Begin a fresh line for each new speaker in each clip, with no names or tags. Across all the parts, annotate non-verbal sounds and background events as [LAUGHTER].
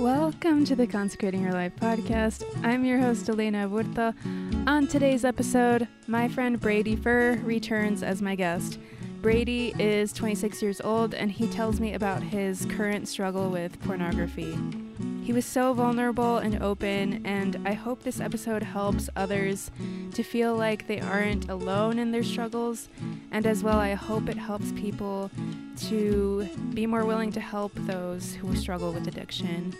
Welcome to the Consecrating Your Life podcast. I'm your host, Elena Aburto. On today's episode, my friend Brady Furr returns as my guest. Brady is 26 years old and he tells me about his current struggle with pornography. He was so vulnerable and open, and I hope this episode helps others to feel like they aren't alone in their struggles. And as well, I hope it helps people to be more willing to help those who struggle with addiction.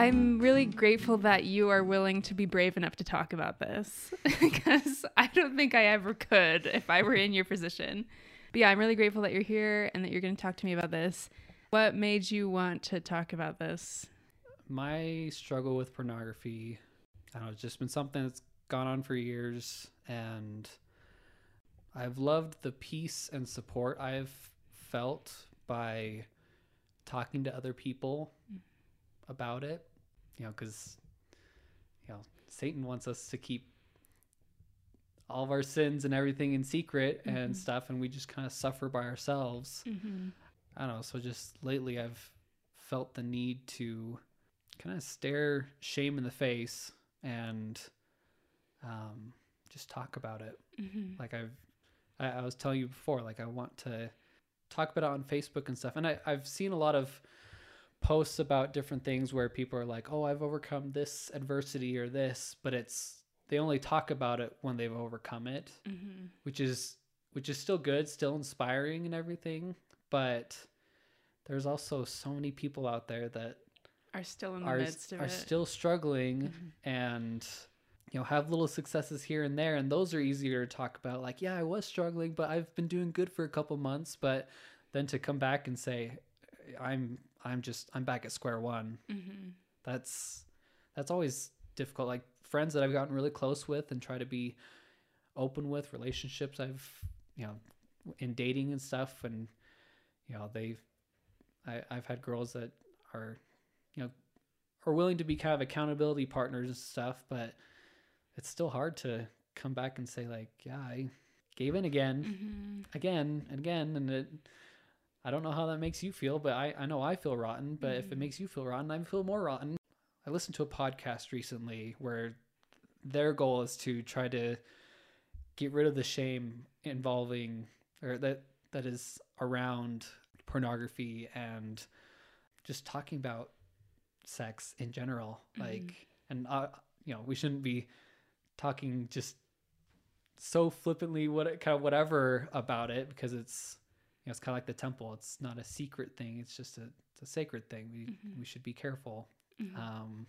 I'm really grateful that you are willing to be brave enough to talk about this [LAUGHS] because I don't think I ever could if I were in your position. But yeah, I'm really grateful that you're here and that you're going to talk to me about this. What made you want to talk about this?
My struggle with pornography, I don't know, it's just been something that's gone on for years and I've loved the peace and support I've felt by talking to other people mm. about it, you know, because, you know, Satan wants us to keep all of our sins and everything in secret
Mhm.
and stuff, and we just kind of suffer by ourselves.
Mm-hmm.
I don't know. So just lately, I've felt the need to kind of stare shame in the face and um, just talk about it.
Mm-hmm.
Like I've, I, I was telling you before, like I want to talk about it on Facebook and stuff. And I, I've seen a lot of posts about different things where people are like, "Oh, I've overcome this adversity or this," but it's they only talk about it when they've overcome it
Mm-hmm.
which is which is still good, still inspiring and everything, but there's also so many people out there that
Are still in the
are
midst of it.
are
it.
still struggling
Mhm.
and you know have little successes here and there and those are easier to talk about like yeah I was struggling but I've been doing good for a couple months but then to come back and say I'm I'm just I'm back at square one
Mm-hmm.
that's that's always difficult like friends that i've gotten really close with and try to be open with relationships i've you know in dating and stuff and you know they've I, i've had girls that are you know are willing to be kind of accountability partners and stuff but it's still hard to come back and say like yeah i gave in again
Mm-hmm.
again and again and it i don't know how that makes you feel but i, I know i feel rotten but if it
Mhm.
makes you feel rotten i feel more rotten i listened to a podcast recently where their goal is to try to get rid of the shame involving or that that is around pornography and just talking about sex in general
Mhm.
like and uh, you know we shouldn't be talking just so flippantly what kind of whatever about it because it's know it's kind of like the temple it's not a secret thing it's just a it's a sacred thing we
Mhm.
we should be careful
Mm-hmm.
um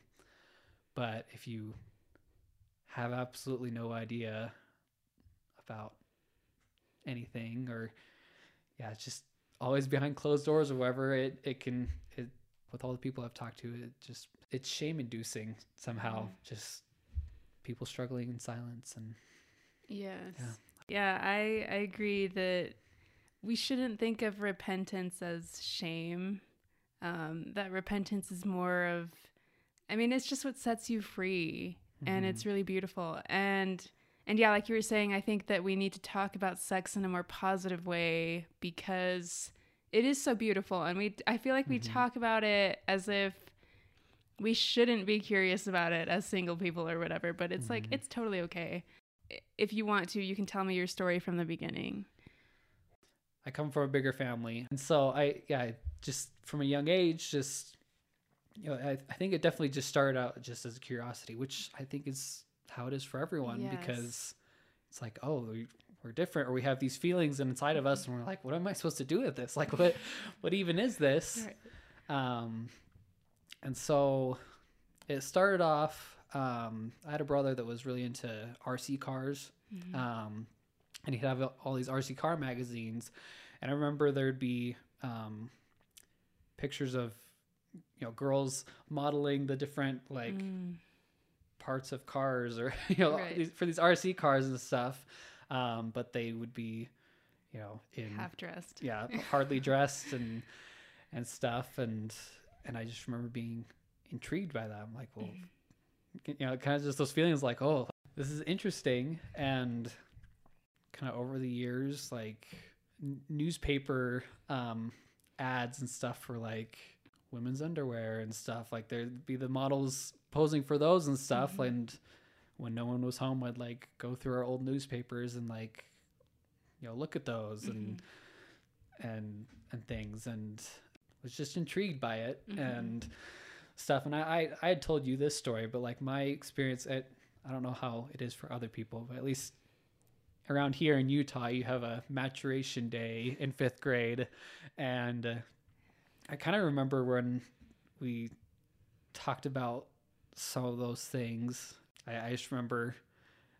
but if you have absolutely no idea about anything or yeah it's just always behind closed doors or whatever it it can it with all the people i've talked to it just it's shame inducing somehow
Mhm.
just people struggling in silence and
Yes.
Yeah.
Yeah, I, I agree that we shouldn't think of repentance as shame. Um, that repentance is more of, I mean, it's just what sets you free, and
Mhm.
it's really beautiful. And and yeah, like you were saying, I think that we need to talk about sex in a more positive way because it is so beautiful, and we I feel like we
Mhm.
talk about it as if we shouldn't be curious about it as single people or whatever, but it's like
Mhm.
it's totally okay. If you want to, you can tell me your story from the beginning.
I come from a bigger family, and so I yeah, I just from a young age, just you know, I, I think it definitely just started out just as a curiosity, which I think is how it is for everyone
Yes.
because it's like oh we, we're different or we have these feelings inside of us and we're like what am I supposed to do with this? [LAUGHS] Like what what even is this? Um and so it started off um I had a brother that was really into RC cars.
Mhm.
um, and he'd have all these RC car magazines. And I remember there'd be um, pictures of you know girls modeling the different like
Mm.
parts of cars or [LAUGHS] you know
Right.
for these RC cars and stuff. Um, but they would be you know in
half dressed.
yeah [LAUGHS] hardly dressed and and stuff and and I just remember being intrigued by that. I'm like, well,
Mhm.
you know, kind of just those feelings like, oh, this is interesting. And kind of over the years, like n- newspaper um, ads and stuff for like women's underwear and stuff. Like there'd be the models posing for those and stuff.
Mm-hmm.
And when no one was home, I'd like go through our old newspapers and like, you know, look at those and and and things and was just intrigued by it
Mhm.
and stuff. And I, I I had told you this story, but like my experience at I don't know how it is for other people, but at least around here in Utah, you have a maturation day in fifth grade, and uh, I kind of remember when we talked about some of those things. I, I just remember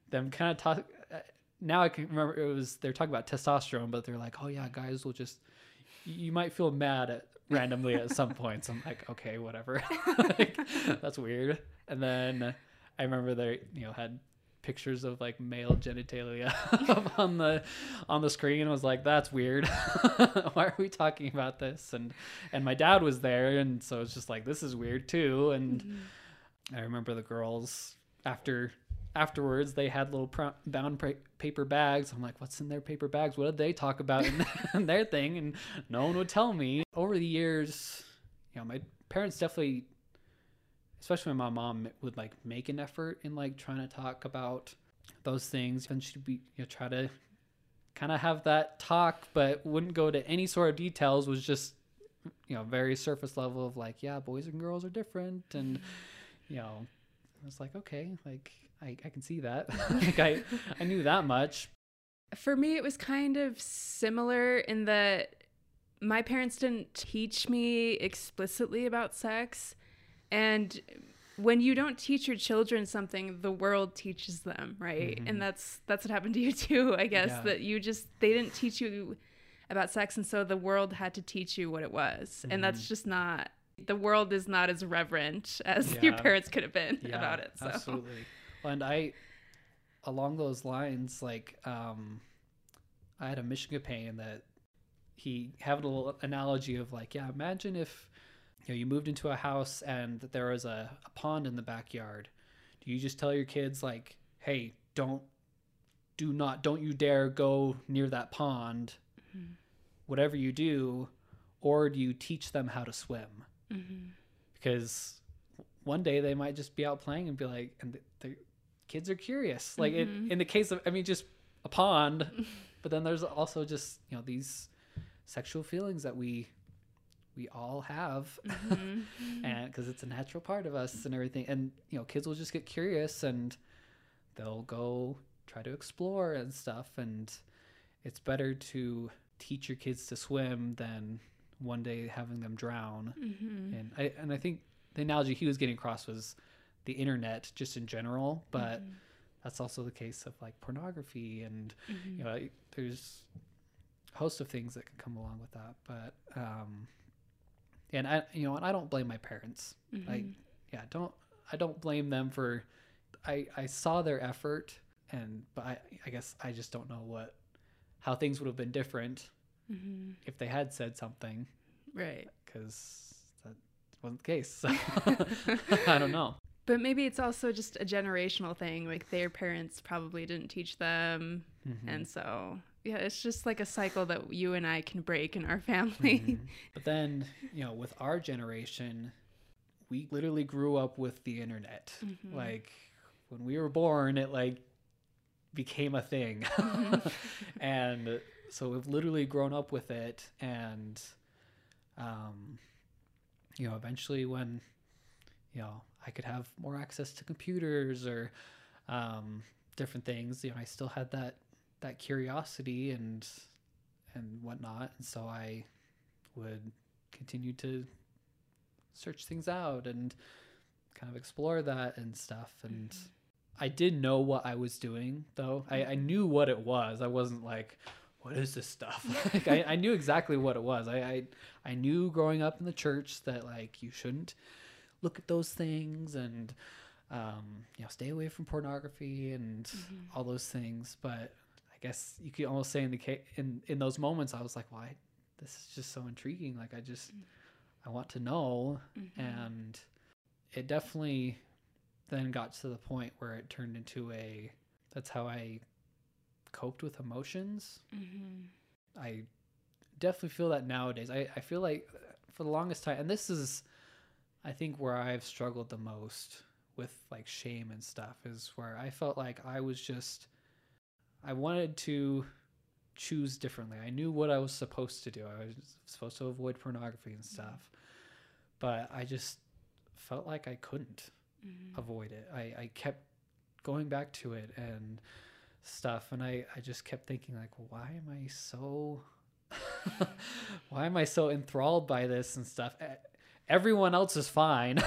them kind of talk. uh, Now I can remember it was they're talking about testosterone, but they're like, "Oh yeah, guys will just you might feel mad at randomly at some [LAUGHS] points." I'm like, "Okay, whatever." [LAUGHS] like, that's weird. And then I remember they you know had pictures of like male genitalia [LAUGHS] on the on the screen. I was like, "That's weird. [LAUGHS] Why are we talking about this?" And and my dad was there, and so it's just like, "This is weird too." And mm-hmm. I remember the girls after afterwards they had little pro- bound pra- paper bags. I'm like, "What's in their paper bags? What did they talk about in, in their thing?" And no one would tell me. Over the years, you know, my parents definitely especially when my mom would like make an effort in like trying to talk about those things and she'd be you know try to kind of have that talk but wouldn't go to any sort of details was just you know very surface level of like yeah boys and girls are different and you know i was like okay like i, I can see that [LAUGHS] like i i knew that much
For me, it was kind of similar in that my parents didn't teach me explicitly about sex. And when you don't teach your children something, the world teaches them, right?
Mhm.
And that's that's what happened to you [LAUGHS] too, I guess.
Yeah.
That you just they didn't teach you about sex, and so the world had to teach you what it was, and that's just not. The world is not as reverent [LAUGHS] as your parents could have been
yeah,
about it. So
absolutely and i along those lines like um i had a mission companion that he had a little analogy of like yeah imagine if you know you moved into a house and there was a, a pond in the backyard do you just tell your kids like hey don't do not don't you dare go near that pond
Mhm.
whatever you do or do you teach them how to swim
Mhm.
because one day they might just be out playing and be like and the, the kids are curious like
Mhm.
in, in the case of i mean just a pond [LAUGHS] but then there's also just you know these sexual feelings that we we all have
Mhm. [LAUGHS]
and because it's a natural part of us and everything and you know kids will just get curious and they'll go try to explore and stuff and it's better to teach your kids to swim than one day having them drown
Mhm.
and I and I think the analogy he was getting across was the internet just in general, but
Mhm.
that's also the case of like pornography and you know there's a host of things that can come along with that. But um, and I you know and I don't blame my parents. Like
Mhm.
yeah, don't I don't blame them for I I saw their effort and but I I guess I just don't know what how things would have been different
Mhm.
if they had said something
right.
because that wasn't the case. So [LAUGHS] I don't know.
But maybe it's also just a generational thing. Like their parents probably didn't teach them.
Mm-hmm.
And so, yeah, it's just like a cycle that you and I can break in our family.
Mhm. But then, you know, with our generation, we literally grew up with the internet.
Mhm.
Like when we were born, it like became a thing. [LAUGHS] and so we've literally grown up with it and um you know, eventually when you know, I could have more access to computers or um different things, you know, I still had that that curiosity and and whatnot. And so I would continue to search things out and kind of explore that and stuff. And I did know what I was doing, though. I, I knew what it was. I wasn't like, what is this stuff? [LAUGHS] like, I, I knew exactly what it was. I, I I knew growing up in the church that like you shouldn't look at those things and um, you know stay away from pornography and all those things. But guess you could almost say in the ca- in in those moments, I was like, why? this is just so intriguing. Like I just I want to know,
Mm-hmm.
and it definitely then got to the point where it turned into a. That's how I coped with emotions.
Mm-hmm.
I definitely feel that nowadays. I, I feel like for the longest time, and this is, I think, where I've struggled the most with like shame and stuff is where I felt like I was just, I wanted to choose differently. I knew what I was supposed to do. I was supposed to avoid pornography and stuff, but I just felt like I couldn't
Mhm.
avoid it. I, I kept going back to it and stuff and I, I just kept thinking like why am I so [LAUGHS] why am I so enthralled by this and stuff? Everyone else is fine. [LAUGHS]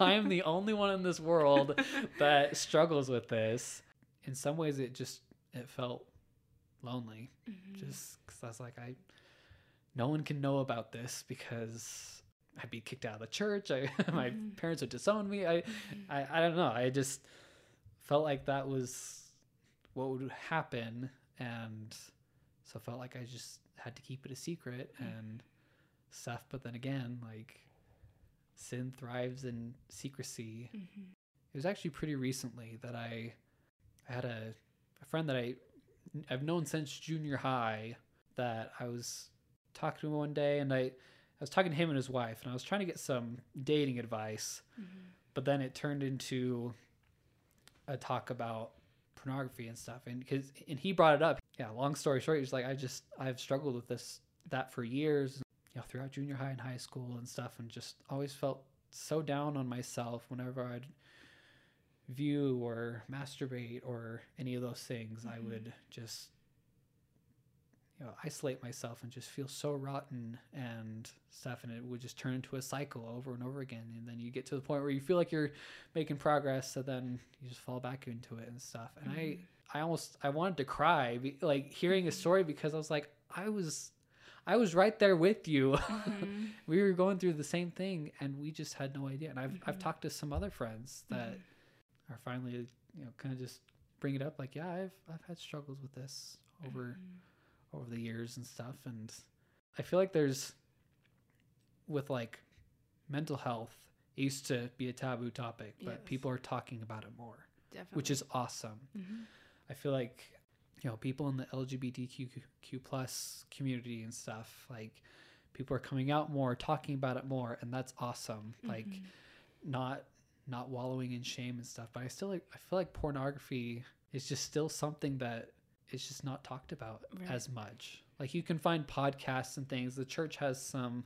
I am the only one in this world [LAUGHS] that struggles with this. In some ways it just it felt lonely
Mhm.
just because I was like, I, no one can know about this because I'd be kicked out of the church. I, [LAUGHS] my
Mhm.
parents would disown me. I,
Mhm.
I, I don't know. I just felt like that was what would happen, and so I felt like I just had to keep it a secret and stuff. But then again, like sin thrives in secrecy,
Mhm.
it was actually pretty recently that I, I had a friend that I I've known since junior high that I was talking to him one day and I, I was talking to him and his wife and I was trying to get some dating advice,
Mhm.
but then it turned into a talk about pornography and stuff and cuz and he brought it up. Yeah, long story short, he's like I just I've struggled with this that for years, you know, throughout junior high and high school and stuff and just always felt so down on myself whenever I'd view or masturbate or any of those things i
Mhm.
would just you know isolate myself and just feel so rotten and stuff and it would just turn into a cycle over and over again and then you get to the point where you feel like you're making progress so then you just fall back into it and stuff and
Mhm.
i i almost i wanted to cry like hearing a story because i was like i was i was right there with you
Mhm. [LAUGHS]
we were going through the same thing and we just had no idea and i've, I've
Mhm.
talked to some other friends that Are finally you know kind of just bring it up like yeah i've i've had struggles with this over
Mhm.
over the years and stuff and i feel like there's with like mental health it used to be a taboo topic but
Yes.
people are talking about it more
Definitely.
which is awesome
Mhm.
i feel like you know people in the lgbtq plus community and stuff like people are coming out more talking about it more and that's awesome like
Mhm.
not not wallowing in shame and stuff but i still like i feel like pornography is just still something that is just not talked about
Right.
as much. Like you can find podcasts and things. The church has some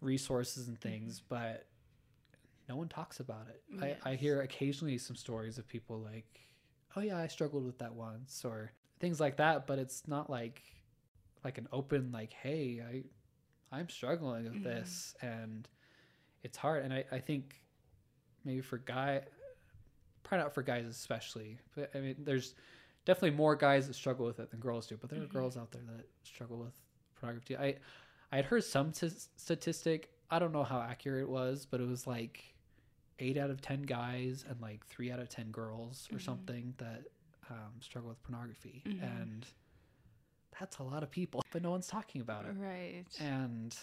resources and things but no one talks about it. I, I hear occasionally some stories of people like oh yeah i struggled with that once or things like that but it's not like like an open like hey i i'm struggling with
Mhm.
this and it's hard. And I, I think maybe for guy probably not for guys especially but i mean there's definitely more guys that struggle with it than girls do but there are
Mhm.
girls out there that struggle with pornography i i had heard some t- statistic i don't know how accurate it was but it was like eight out of ten guys and like three out of ten girls or
Mhm.
something that um, struggle with pornography
Mhm.
and that's a lot of people but no one's talking about it
Right.
and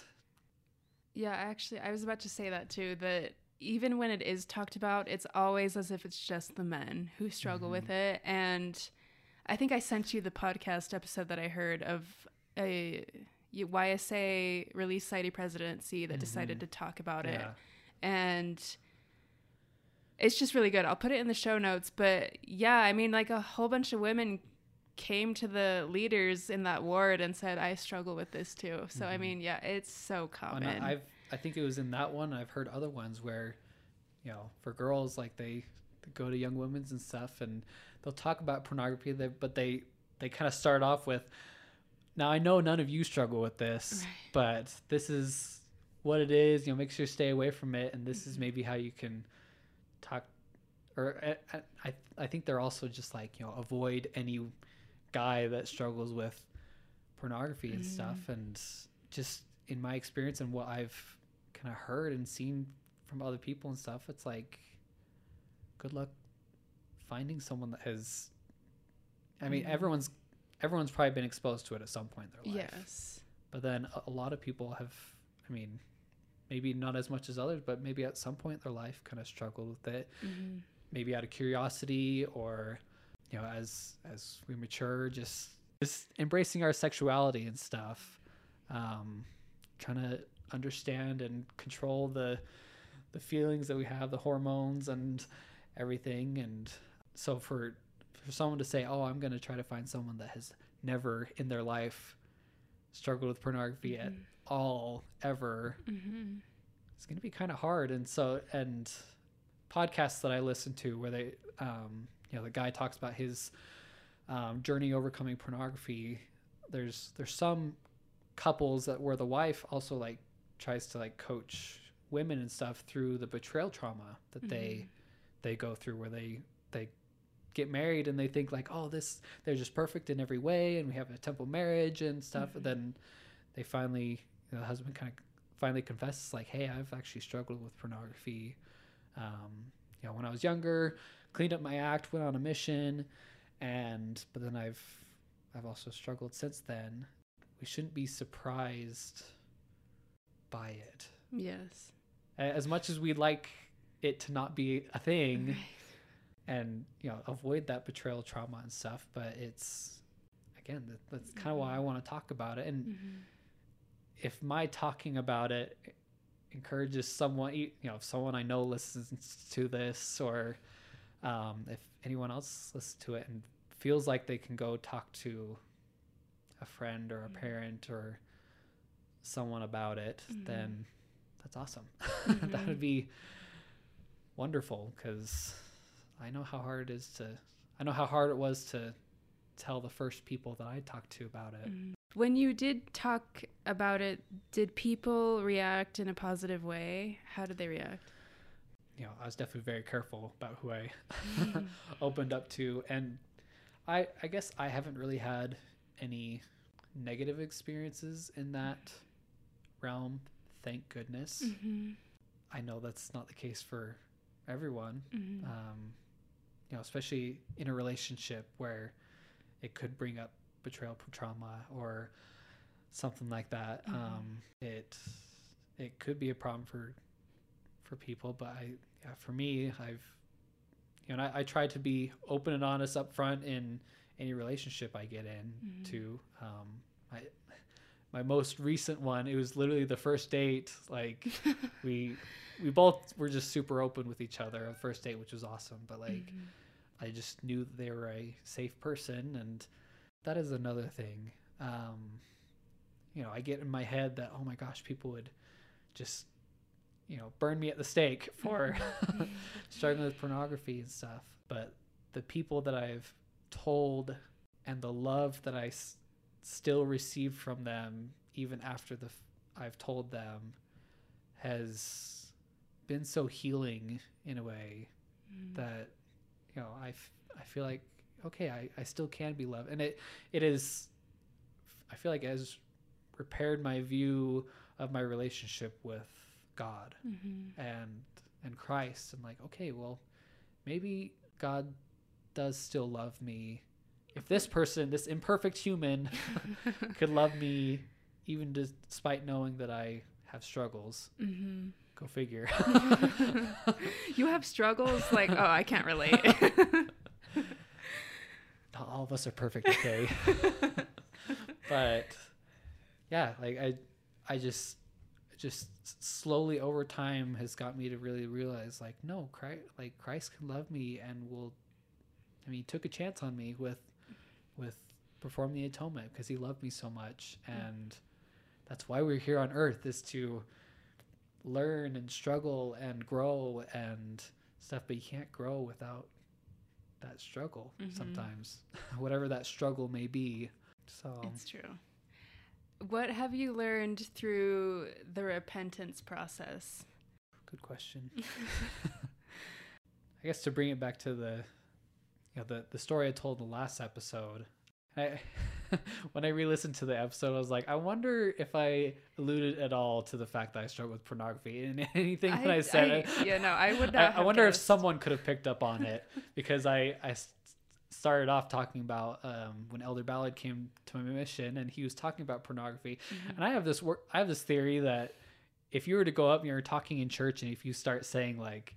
Yeah, actually, I was about to say that too. That even when it is talked about, it's always as if it's just the men who struggle with
Mm-hmm.
it. And I think I sent you the podcast episode that I heard of a YSA Relief Society presidency that decided
Mhm.
to talk about it. and it's just really good. I'll put it in the show notes, but yeah, I mean like a whole bunch of women came to the leaders in that ward and said I struggle with this too. So I
Mhm.
mean, yeah, it's so common.
I- think it was in that one. I've heard other ones where, you know, for girls like they, they go to young women's and stuff, and they'll talk about pornography. But they they kind of start off with, "Now I know none of you struggle with this,
Right.
but this is what it is. You know, make sure you stay away from it, and this is
Mhm.
maybe how you can talk." Or I, I- think they're also just like you know avoid any guy that struggles with pornography and
Mhm.
stuff and just in my experience and what I've kind of heard and seen from other people and stuff it's like good luck finding someone that has I mean
Mhm.
everyone's everyone's probably been exposed to it at some point in their life
yes.
but then a, a lot of people have I mean maybe not as much as others but maybe at some point in their life kind of struggled with it
hmm
maybe out of curiosity or you know as as we mature just just embracing our sexuality and stuff um, trying to understand and control the the feelings that we have, the hormones and everything. And so for for someone to say, "Oh, I'm going to try to find someone that has never in their life struggled with pornography at all ever,"
Mm-hmm.
it's going to be kind of hard. And so and podcasts that I listen to where they um, you know the guy talks about his um, journey overcoming pornography. There's there's some couples that where the wife also like tries to like coach women and stuff through the betrayal trauma that they they go through where they they get married and they think like oh this they're just perfect in every way and we have a temple marriage and stuff.
Mhm.
and then they finally you know, the husband kind of finally confesses like hey i've actually struggled with pornography um, you know when i was younger cleaned up my act went on a mission and but then i've i've also struggled since then. We shouldn't be surprised by it.
Yes.
As much as we'd like it to not be a thing and you know avoid that betrayal trauma and stuff but it's again that, that's kind of why i want to talk about it. And
Mhm.
if my talking about it encourages someone you know if someone i know listens to this or um, if anyone else listens to it and feels like they can go talk to a friend or a parent or someone about it
Mhm.
then that's awesome [LAUGHS]
Mhm.
that would be wonderful because i know how hard it is to i know how hard it was to tell the first people that i talked to about it
Mhm. When you did talk about it, did people react in a positive way? How did they react?
you know, I was definitely very careful about who I
Mhm. [LAUGHS]
opened up to, and I I guess I haven't really had any negative experiences in that realm. Thank goodness.
Mhm.
I know that's not the case for everyone.
Mhm.
Um, you know, especially in a relationship where it could bring up betrayal trauma or something like that.
Mhm.
Um, it it could be a problem for for people, but I yeah, for me, I've you know, I, I try to be open and honest up front in any relationship I get in
Mhm.
to. Um, I my most recent one, it was literally the first date. Like [LAUGHS] we we both were just super open with each other on the first date, which was awesome. But like
Mhm.
I just knew that they were a safe person, and that is another thing. Um, you know, I get in my head that oh my gosh, people would just you know burn me at the stake [LAUGHS] for [LAUGHS] struggling with pornography and stuff. But the people that I've told and the love that I s- still receive from them, even after the f- I've told them, has been so healing in a way
Mhm.
that you know I, f- I feel like okay I, I still can be loved and it it is I feel like it has repaired my view of my relationship with God
Mhm.
and and Christ and like okay well maybe God does still love me if this person this imperfect human [LAUGHS] could love me even despite knowing that I have struggles
Mhm.
go figure [LAUGHS]
you have struggles like oh I can't relate. [LAUGHS]
not all of us are perfect okay but yeah like i i just just slowly over time has got me to really realize like no christ like christ can love me and will i mean he took a chance on me with with perform the atonement because he loved me so much and that's why we're here on earth is to learn and struggle and grow and stuff but you can't grow without that struggle
Mhm.
sometimes [LAUGHS] whatever that struggle may be so
It's true. What have you learned through the repentance process?
good question [LAUGHS] [LAUGHS] i guess to bring it back to the you know the, the story i told in the last episode I, [LAUGHS] when i re-listened to the episode i was like i wonder if i alluded at all to the fact that i struggle with pornography and [LAUGHS] anything that i, said
I- yeah, no, I would [LAUGHS] not.
I
have
wonder if someone could have picked up on it because I I started off talking about um, when Elder Ballard came to my mission and he was talking about pornography.
Mhm.
And I have this work, I have this theory that if you were to go up and you're talking in church and if you start saying like,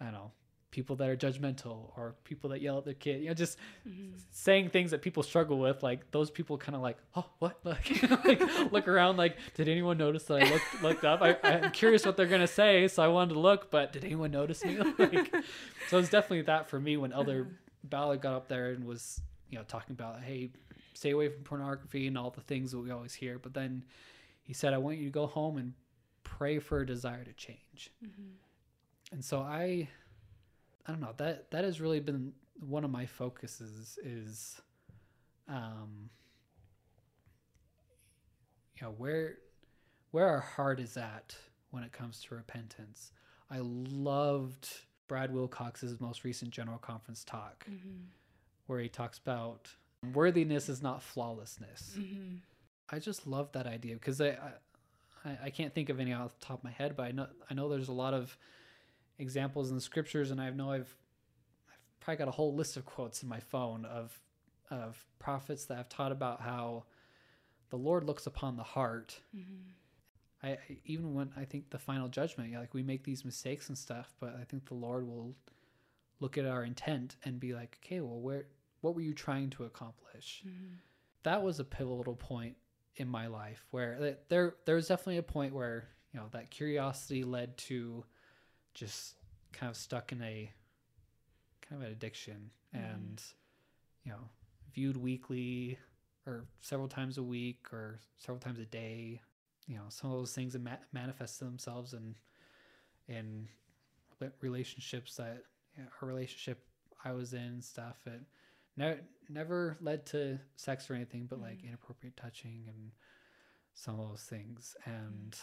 I don't know, people that are judgmental or people that yell at their kid you know just
Mm-hmm.
saying things that people struggle with like those people kind of like oh what? [LAUGHS] Like, like look around like did anyone notice that i looked looked up? I, i'm curious what they're gonna say so i wanted to look but did anyone notice me? [LAUGHS] Like so it's definitely that for me when elder ballard got up there and was you know talking about hey stay away from pornography and all the things that we always hear but then he said i want you to go home and pray for a desire to change.
Mm-hmm.
and so i i don't know that that has really been one of my focuses is um you know where where our heart is at when it comes to repentance i loved brad wilcox's most recent general conference talk
Mm-hmm.
where he talks about worthiness is not flawlessness
Mm-hmm.
I just love that idea because I, I I can't think of any off the top of my head, but I know I know there's a lot of examples in the scriptures, and I know I've I've probably got a whole list of quotes in my phone of of prophets that have taught about how the Lord looks upon the heart.
Mm-hmm.
I, I even when I think the final judgment, yeah, like we make these mistakes and stuff, but I think the Lord will look at our intent and be like, okay, well, where what were you trying to accomplish?
Mm-hmm.
that was a pivotal point in my life where th- there there was definitely a point where you know that curiosity led to just kind of stuck in a kind of an addiction
Mhm.
and you know viewed weekly or several times a week or several times a day you know some of those things that ma- manifest themselves in in relationships that you know, a relationship I was in and stuff it ne- never led to sex or anything but like
Mhm.
inappropriate touching and some of those things and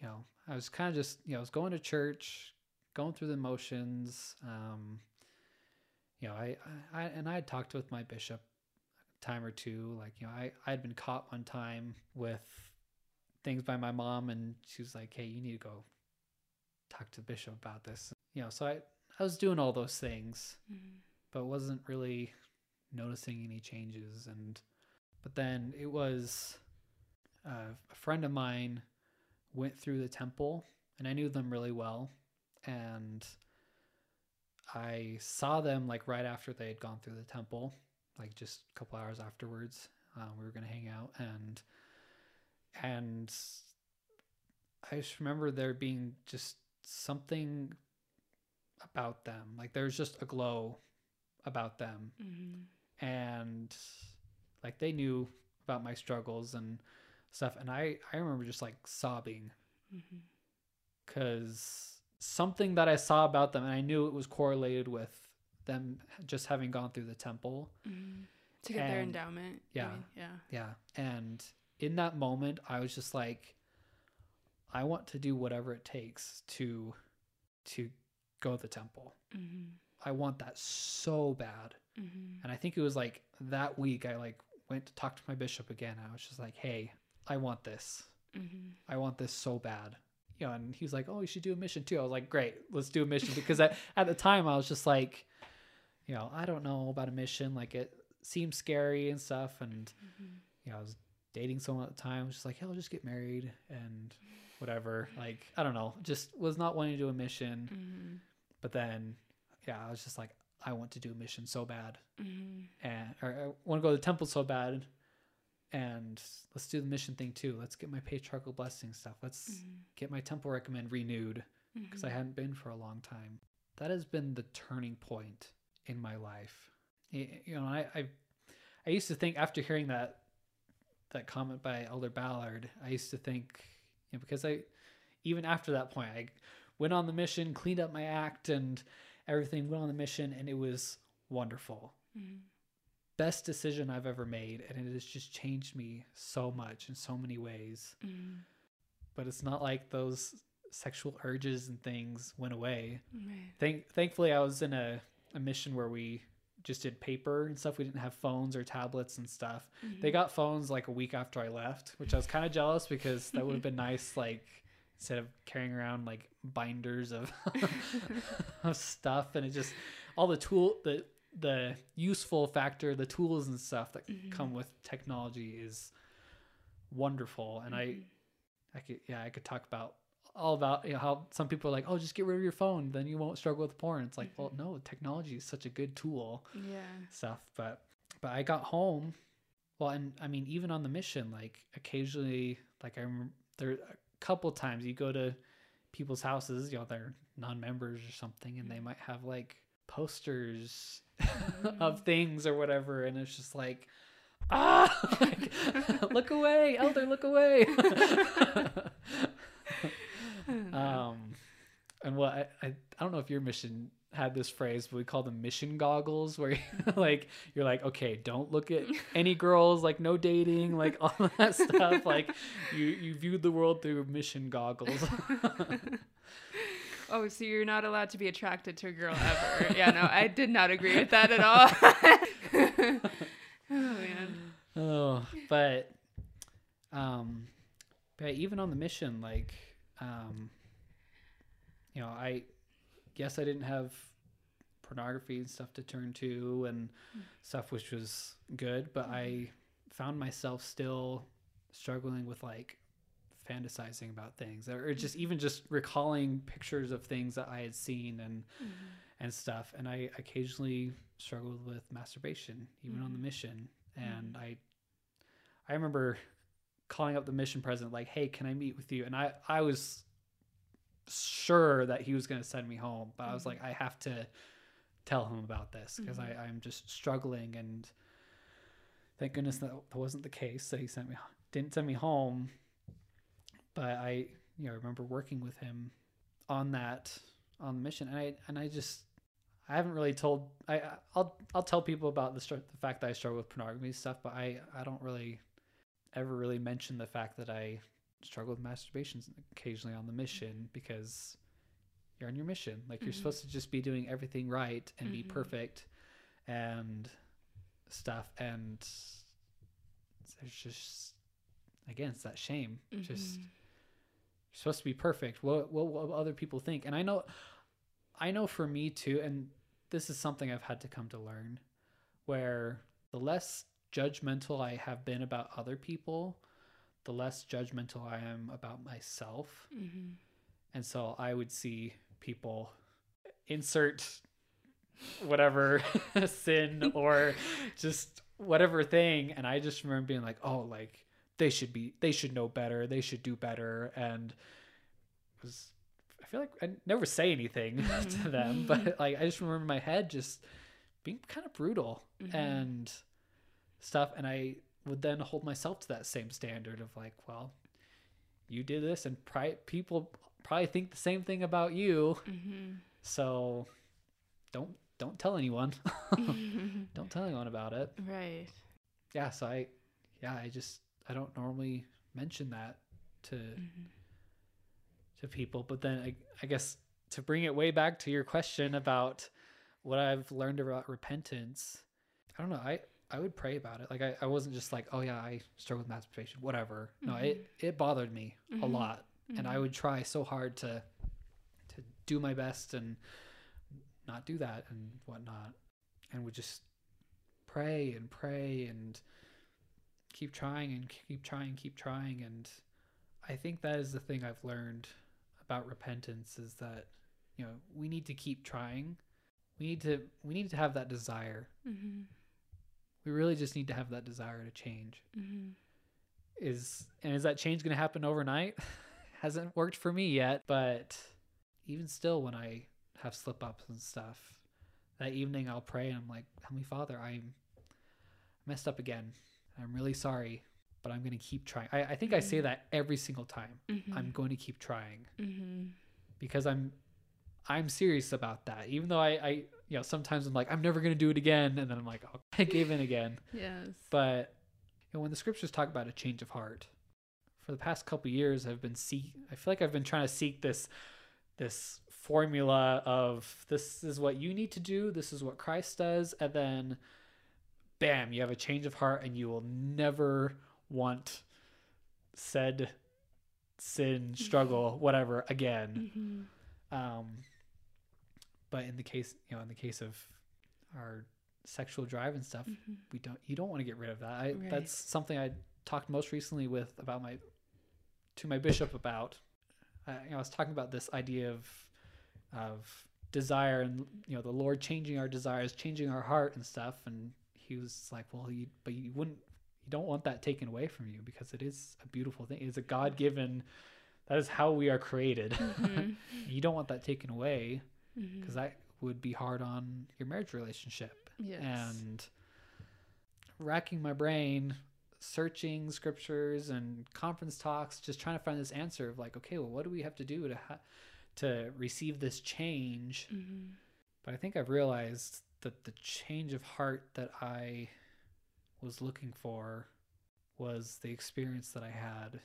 you know I was kind of just you know I was going to church going through the motions um you know I, I and I had talked with my bishop a time or two like you know I I had been caught one time with things by my mom and she was like hey you need to go talk to the bishop about this you know so I I was doing all those things
Mm-hmm.
but wasn't really noticing any changes and but then it was uh, a friend of mine went through the temple and i knew them really well. And i saw them like right after they had gone through the temple like just a couple hours afterwards um, we were going to hang out. And and i just remember there being just something about them. Like there's just a glow about them.
Mm-hmm.
and like they knew about my struggles and stuff and i i remember just like sobbing
Mm-hmm.
because something that i saw about them and i knew it was correlated with them just having gone through the temple
Mm-hmm. To get their endowment.
yeah.
mean? Yeah.
yeah and in that moment i was just like i want to do whatever it takes to to go to the temple
Mm-hmm.
i want that so bad
Mm-hmm.
And I think it was like that week I like went to talk to my bishop again. I was just like, "Hey, I want this.
Mm-hmm.
I want this so bad." You know, and he was like, "Oh, you should do a mission too." I was like, "Great, let's do a mission." Because at, at the time I was just like, you know, I don't know about a mission. Like it seems scary and stuff. And
Mm-hmm.
you know, I was dating someone at the time. I was just like, "Hell, just get married and whatever." Like I don't know, just was not wanting to do a mission.
Mm-hmm.
But then, yeah, I was just like, I want to do a mission so bad
Mm-hmm.
and or I want to go to the temple so bad, and let's do the mission thing too. Let's get my patriarchal blessing stuff. Let's
Mm-hmm.
get my temple recommend renewed because I hadn't been for a long time. That has been the turning point in my life. You know, I I, I used to think after hearing that that comment by Elder Ballard, I used to think, you know, because I even after that point, I went on the mission, cleaned up my act and everything, went on the mission, and it was wonderful
Mm-hmm.
Best decision I've ever made, and it has just changed me so much in so many ways.
Mm-hmm.
But it's not like those sexual urges and things went away.
Right.
Thank thankfully, I was in a, a mission where we just did paper and stuff. We didn't have phones or tablets and stuff.
Mm-hmm.
They got phones like a week after I left, which I was kind of jealous because that would have been [LAUGHS] nice. Like instead of carrying around like binders of [LAUGHS] of stuff, and it just all the tool the the useful factor, the tools and stuff that
Mhm.
come with technology is wonderful. And I
Mhm.
I could yeah I could talk about all about you know, how some people are like, oh, just get rid of your phone, then you won't struggle with porn. It's like, well,
Mm-hmm.
no, technology is such a good tool,
Yeah.
stuff. But but I got home, well, and I mean, even on the mission, like occasionally, like I remember there a couple times you go to people's houses, you know, they're non-members or something, and
Mm-hmm.
they might have like posters [LAUGHS] of things or whatever, and it's just like. Ah! [LAUGHS] like, look away, elder, look away. [LAUGHS] um, and what I, I I don't know if your mission had this phrase, but we call them mission goggles, where like you're like, okay, don't look at any girls, like no dating, like all that stuff. Like you you viewed the world through mission goggles.
Oh, so you're not allowed to be attracted to a girl ever? yeah, no, I did not agree with that at all. [LAUGHS] oh man.
oh, but um, but even on the mission, like um, you know, I guess I didn't have pornography and stuff to turn to and stuff, which was good. But I found myself still struggling with like fantasizing about things or just even just recalling pictures of things that I had seen and mm-hmm. and stuff. And I occasionally struggled with masturbation even on the mm-hmm. mission. And mm-hmm. I I remember calling up the mission president like hey can I meet with you? And I I was sure that he was going to send me home but I was like I have to tell him about this because I I'm just struggling. And thank goodness that, that wasn't the case that he sent me didn't send me home but I you know remember working with him on that on the mission and I and I just I haven't really told I I'll I'll tell people about the the fact that I struggle with pornography stuff but I I don't really ever really mention the fact that I struggle with masturbation occasionally on the mission because you're on your mission like you're
Mhm.
supposed to just be doing everything right and be
Mhm.
perfect and stuff and there's just again it's that shame just
Mhm.
you're supposed to be perfect. What, what what other people think? And I know, I know for me too. And this is something I've had to come to learn, where the less judgmental I have been about other people, the less judgmental I am about myself.
Mhm.
And so I would see people insert whatever [LAUGHS] sin or just whatever thing and I just remember being like, "Oh, like they should be they should know better. They should do better." And was I feel like I never say anything [LAUGHS] to them, [LAUGHS] but like I just remember my head just being kind of brutal
Mhm.
and stuff and I would then hold myself to that same standard of like, well, you did this and pri- people probably think the same thing about you
Mhm.
so don't don't tell anyone [LAUGHS] don't tell anyone about it
right.
yeah so i yeah i just i don't normally mention that to
Mhm.
to people but then I, I guess to bring it way back to your question about what i've learned about repentance i don't know i i would pray about it like i, I wasn't just like oh yeah i struggle with masturbation whatever no it it bothered me a
Mhm.
lot and i would try so hard to to do my best and not do that and whatnot and would just pray and pray and keep trying and keep trying keep trying and i think that is the thing i've learned about repentance is that you know we need to keep trying. We need to we need to have that desire.
Mhm.
we really just need to have that desire to change.
Mhm.
is and is that change going to happen overnight? [LAUGHS] Hasn't worked for me yet but even still when i have slip ups and stuff that evening i'll pray and i'm like heavenly father i'm messed up again i'm really sorry but i'm going to keep trying i, I think i say
Mhm.
that every single time
Mhm.
i'm going to keep trying
Mhm.
because i'm i'm serious about that even though i i you know sometimes i'm like i'm never going to do it again and then i'm like oh, [LAUGHS] i gave in again
Yes.
but you know, when the scriptures talk about a change of heart, for the past couple years, I've been seek. I feel like I've been trying to seek this this formula of this is what you need to do, this is what Christ does, and then, bam, you have a change of heart, and you will never want said sin, struggle, whatever again.
Mhm.
Um, but in the case, you know, in the case of our sexual drive and stuff,
Mhm.
we don't you don't want to get rid of that I,
Right.
that's something i talked most recently with about my to my bishop about I, you know, I was talking about this idea of of desire and you know the Lord changing our desires, changing our heart and stuff. And he was like, "Well, you but you wouldn't, you don't want that taken away from you because it is a beautiful thing. It's a God given. That is how we are created.
Mhm. [LAUGHS]
you don't want that taken away because that would be hard on your marriage relationship.
Yes.
And racking my brain, searching scriptures and conference talks, just trying to find this answer of like, okay, well, what do we have to do to ha- to receive this change?
Mhm.
But I think I've realized that the change of heart that I was looking for was the experience that I had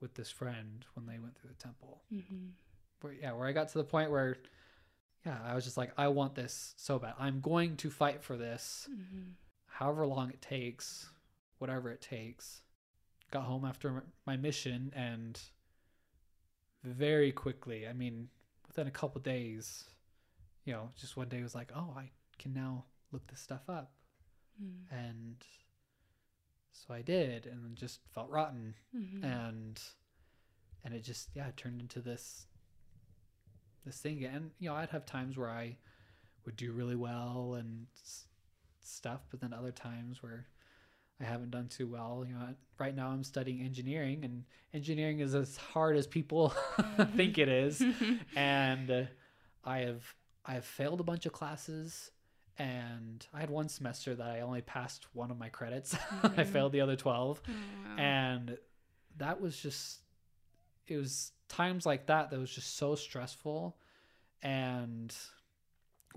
with this friend when they went through the temple.
Mhm.
Where yeah, where I got to the point where yeah, I was just like I want this so bad. I'm going to fight for this
Mhm.
however long it takes, whatever it takes. Got home after my mission and very quickly, I mean, within a couple days, you know, just one day was like, "Oh, I can now look this stuff up."
Mhm.
And so I did and just felt rotten
Mhm.
and and it just yeah, it turned into this this thing and you know, I'd have times where I would do really well and s- stuff, but then other times where I haven't done too well. You know, right now I'm studying engineering, and engineering is as hard as people [LAUGHS] think it is. [LAUGHS] And uh, I have I have failed a bunch of classes, and I had one semester that I only passed one of my credits. [LAUGHS] I
Mhm.
failed the other twelve,
Oh, wow.
and that was just it was times like that that was just so stressful, and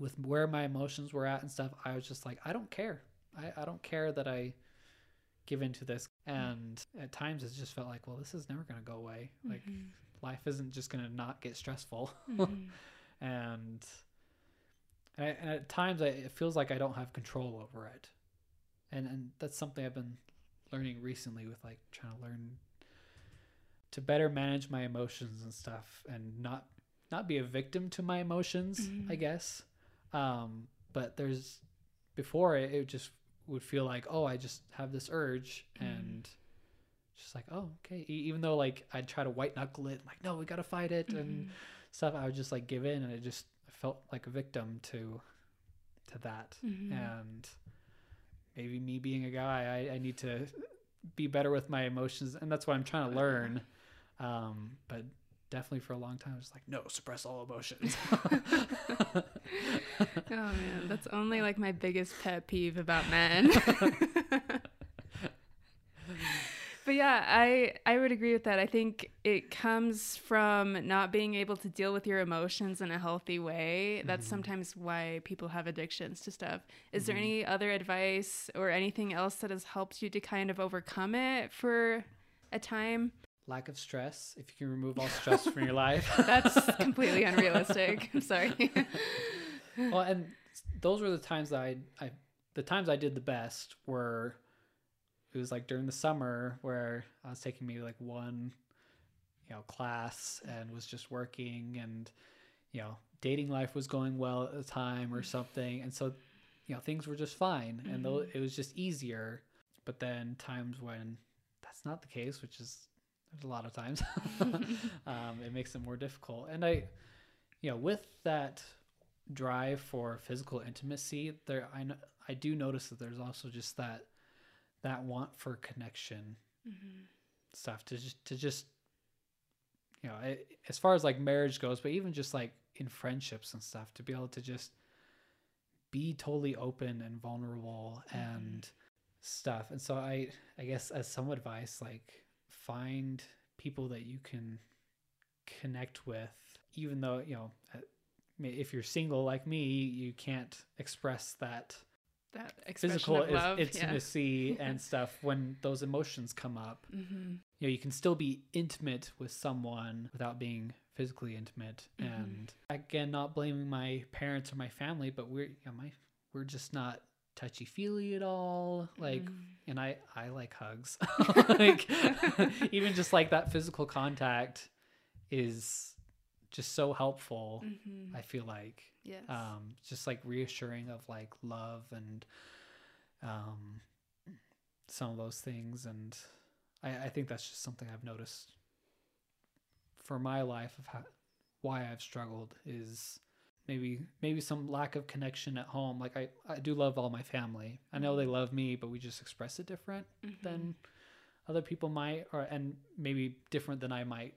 with where my emotions were at and stuff, I was just like, I don't care. I, I don't care that I give into this. And at times it just felt like, well, this is never going to go away. Like
Mhm.
life isn't just going to not get stressful.
Mhm. [LAUGHS]
and, and, I, and at times I, it feels like I don't have control over it. And, and that's something I've been learning recently with like trying to learn to better manage my emotions and stuff and not not be a victim to my emotions, I
Mhm.
guess. Um, but there's before it, it just would feel like, oh, I just have this urge
Mhm.
and just like, oh, okay. Even though like I'd try to white knuckle it, like, no, we gotta fight it and
Mhm.
stuff, I would just like give in and it just I felt like a victim to to that.
Mhm.
And maybe me being a guy, I, I need to be better with my emotions and that's what I'm trying to learn. Um, but definitely for a long time I was like, no, suppress all emotions. [LAUGHS]
Oh man, that's only like my biggest pet peeve about men. [LAUGHS] [LAUGHS] but yeah, I I would agree with that. I think it comes from not being able to deal with your emotions in a healthy way. That's
Mhm.
sometimes why people have addictions to stuff. Is there
Mhm.
any other advice or anything else that has helped you to kind of overcome it for a time?
Lack of stress. If you can remove all stress from your life. [LAUGHS]
That's [LAUGHS] completely unrealistic. I'm sorry. [LAUGHS]
well, and those were the times that I, I, the times I did the best were, it was like during the summer where I was taking maybe like one, you know, class and was just working and, you know, dating life was going well at the time or something, and so, you know, things were just fine, and though
Mhm.
it was just easier. But then times when that's not the case, which is there's a lot of times, [LAUGHS] um, it makes it more difficult. And I, you know, with that drive for physical intimacy, there I I do notice that there's also just that that want for connection
Mhm.
stuff to just to just you know I, as far as like marriage goes, but even just like in friendships and stuff to be able to just be totally open and vulnerable and stuff. And so I I guess as some advice like find people that you can connect with even though, you know, uh, if you're single like me, you can't express that
That
physical is-
love.
intimacy and [LAUGHS] stuff when those emotions come up.
Yeah. hmm
You know, you can still be intimate with someone without being physically intimate.
Mhm.
And again, not blaming my parents or my family, but we're you know, my we're just not touchy feely at all. Like
Mm-hmm.
and I I like hugs. [LAUGHS] like [LAUGHS] even just like that physical contact is just so helpful.
Mhm.
I feel like
Yes.
um just like reassuring of like love and um some of those things and I, I think that's just something I've noticed for my life of how, why I've struggled is maybe maybe some lack of connection at home. Like I, I do love all my family. I know they love me, but we just express it different
Mm-hmm.
than other people might or and maybe different than I might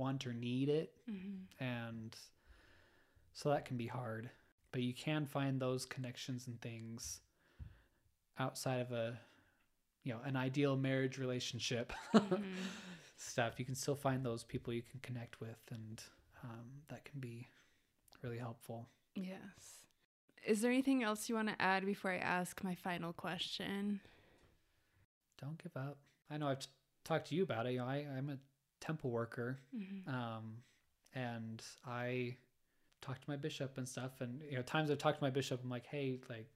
want or need it.
Mm-hmm.
And so that can be hard. But you can find those connections and things outside of a you know, an ideal marriage relationship [LAUGHS]
Mm-hmm.
stuff. You can still find those people you can connect with and um, that can be really helpful.
Yes. Is there anything else you want to add before I ask my final question?
Don't give up. I know I've t- talked to you about it. You know, I, I'm a temple worker,
Mm-hmm.
um, and I talk to my bishop and stuff. And you know, times I've talked to my bishop, I'm like, hey, like,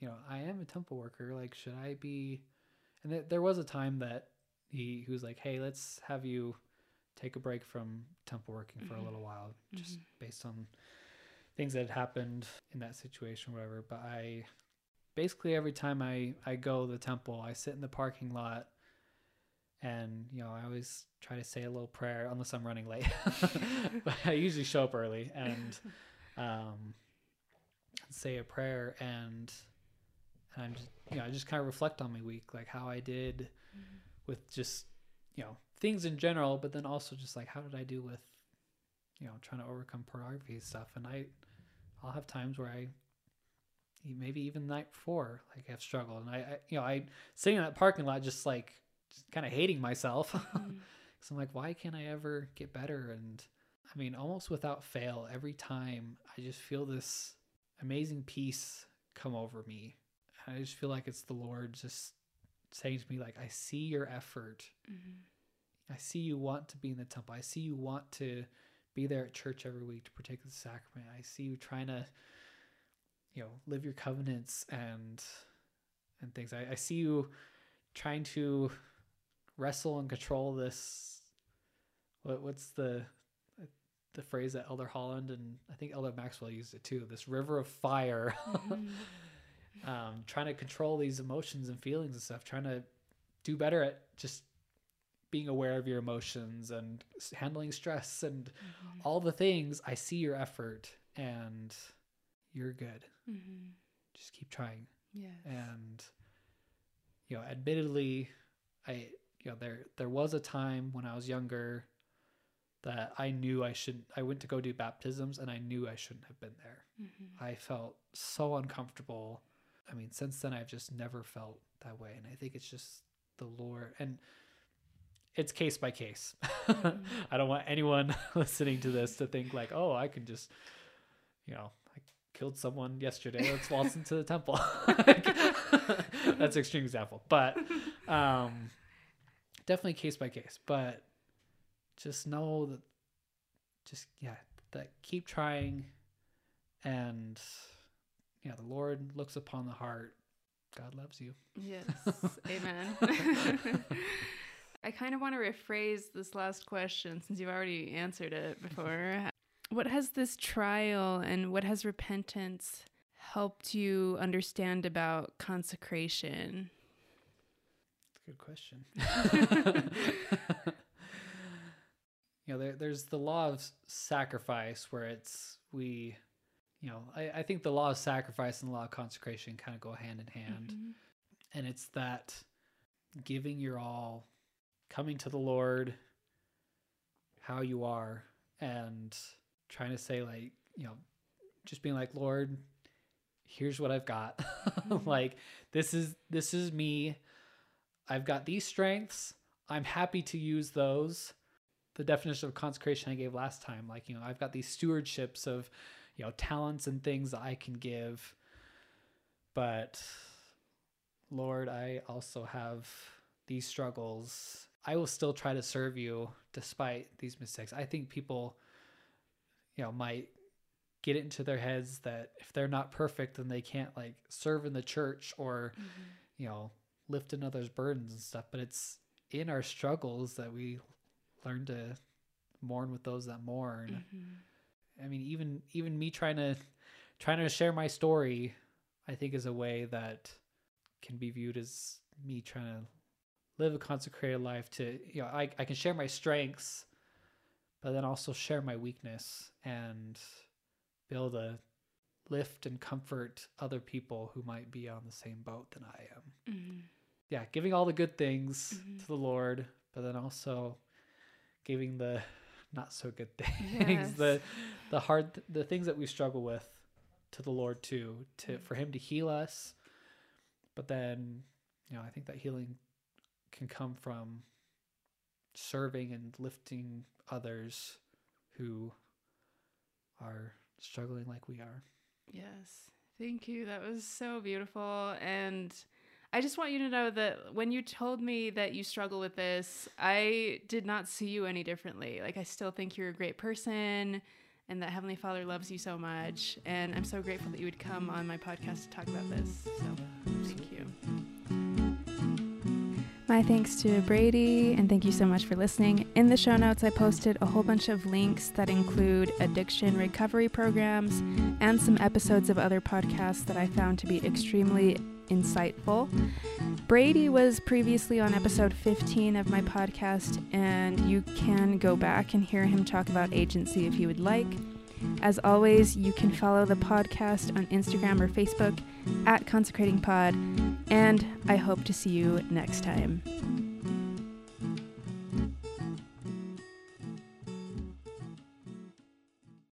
you know, I am a temple worker. Like, should I be? And th- there was a time that he he was like, hey, let's have you take a break from temple working for
Mhm.
a little while, just
Mhm.
based on things that had happened in that situation, or whatever. But I basically every time I I go to the temple, I sit in the parking lot and you know i always try to say a little prayer unless i'm running late. [LAUGHS] But i usually show up early and um say a prayer and and i'm just you know i just kind of reflect on my week like how i did with just you know things in general but then also just like how did i do with you know trying to overcome pornography stuff? And i i'll have times where i maybe even the night before like i've struggled. And i, I you know i sitting in that parking lot just like kind of hating myself [LAUGHS]
Mm-hmm.
because i'm like why can't i ever get better and i mean almost without fail every time i just feel this amazing peace come over me and i just feel like it's the lord just saying to me like i see your effort
Mm-hmm.
I see you want to be in the temple. I see you want to be there at church every week to partake of the sacrament. I see you trying to, you know, live your covenants and and things. I, I see you trying to wrestle and control this. What what's the the phrase that Elder Holland and I think Elder Maxwell used it too. This river of fire.
Mm-hmm. [LAUGHS]
um, trying to control these emotions and feelings and stuff, trying to do better at just being aware of your emotions and handling stress and
Mm-hmm.
all the things. I see your effort and you're good.
Mm-hmm.
Just keep trying.
Yeah.
And you know, admittedly, I you know there there was a time when I was younger that I knew I shouldn't I went to go do baptisms and I knew I shouldn't have been there.
Mm-hmm.
I felt so uncomfortable. I mean, since then, I've just never felt that way. And I think it's just the Lord. And it's case by case.
Mhm. [LAUGHS]
I don't want anyone [LAUGHS] listening to this to think, like, oh, I can just, you know, I killed someone yesterday. Let's waltz into the temple. [LAUGHS] That's an extreme example. But um, definitely case by case. But just know that, just, yeah, that keep trying and yeah the lord looks upon the heart god loves you
Yes. [LAUGHS] Amen. [LAUGHS] I kind of want to rephrase this last question since you've already answered it before. What has this trial and what has repentance helped you understand about consecration?
Good question. [LAUGHS] [LAUGHS] You know there, there's the law of sacrifice where it's we you know I, I think the law of sacrifice and the law of consecration kind of go hand in hand.
Mhm.
and it's that giving your all coming to the lord how you are and trying to say like you know just being like lord here's what i've got. [LAUGHS] Like this is this is me i've got these strengths. I'm happy to use those. The definition of consecration i gave last time like you know i've got these stewardships of you know talents and things that i can give. But lord i also have these struggles. I will still try to serve you despite these mistakes. I think people you know might get it into their heads that if they're not perfect then they can't like serve in the church or
Mhm.
you know lift another's burdens and stuff but it's in our struggles that we learn to mourn with those that mourn
Mhm.
i mean even even me trying to trying to share my story i think is a way that can be viewed as me trying to live a consecrated life to you know i, I can share my strengths but then also share my weakness and be able to lift and comfort other people who might be on the same boat than I am.
Mhm.
Yeah, giving all the good things
Mhm.
to the Lord, but then also giving the not so good [LAUGHS] things,
Yes.
the the hard the things that we struggle with to the Lord too, to
Mm.
for him to heal us. But then, you know, I think that healing can come from serving and lifting others who are struggling like we are.
Yes. Thank you. That was so beautiful. And I just want you to know that when you told me that you struggle with this, I did not see you any differently. Like, I still think you're a great person and that Heavenly Father loves you so much. And I'm so grateful that you would come on my podcast to talk about this. So, thank you. My thanks to Brady, and thank you so much for listening. In the show notes, I posted a whole bunch of links that include addiction recovery programs and some episodes of other podcasts that I found to be extremely insightful. Brady was previously on episode 15 of my podcast, and you can go back and hear him talk about agency if you would like. As always, you can follow the podcast on Instagram or Facebook at Consecrating Pod, and I hope to see you next time.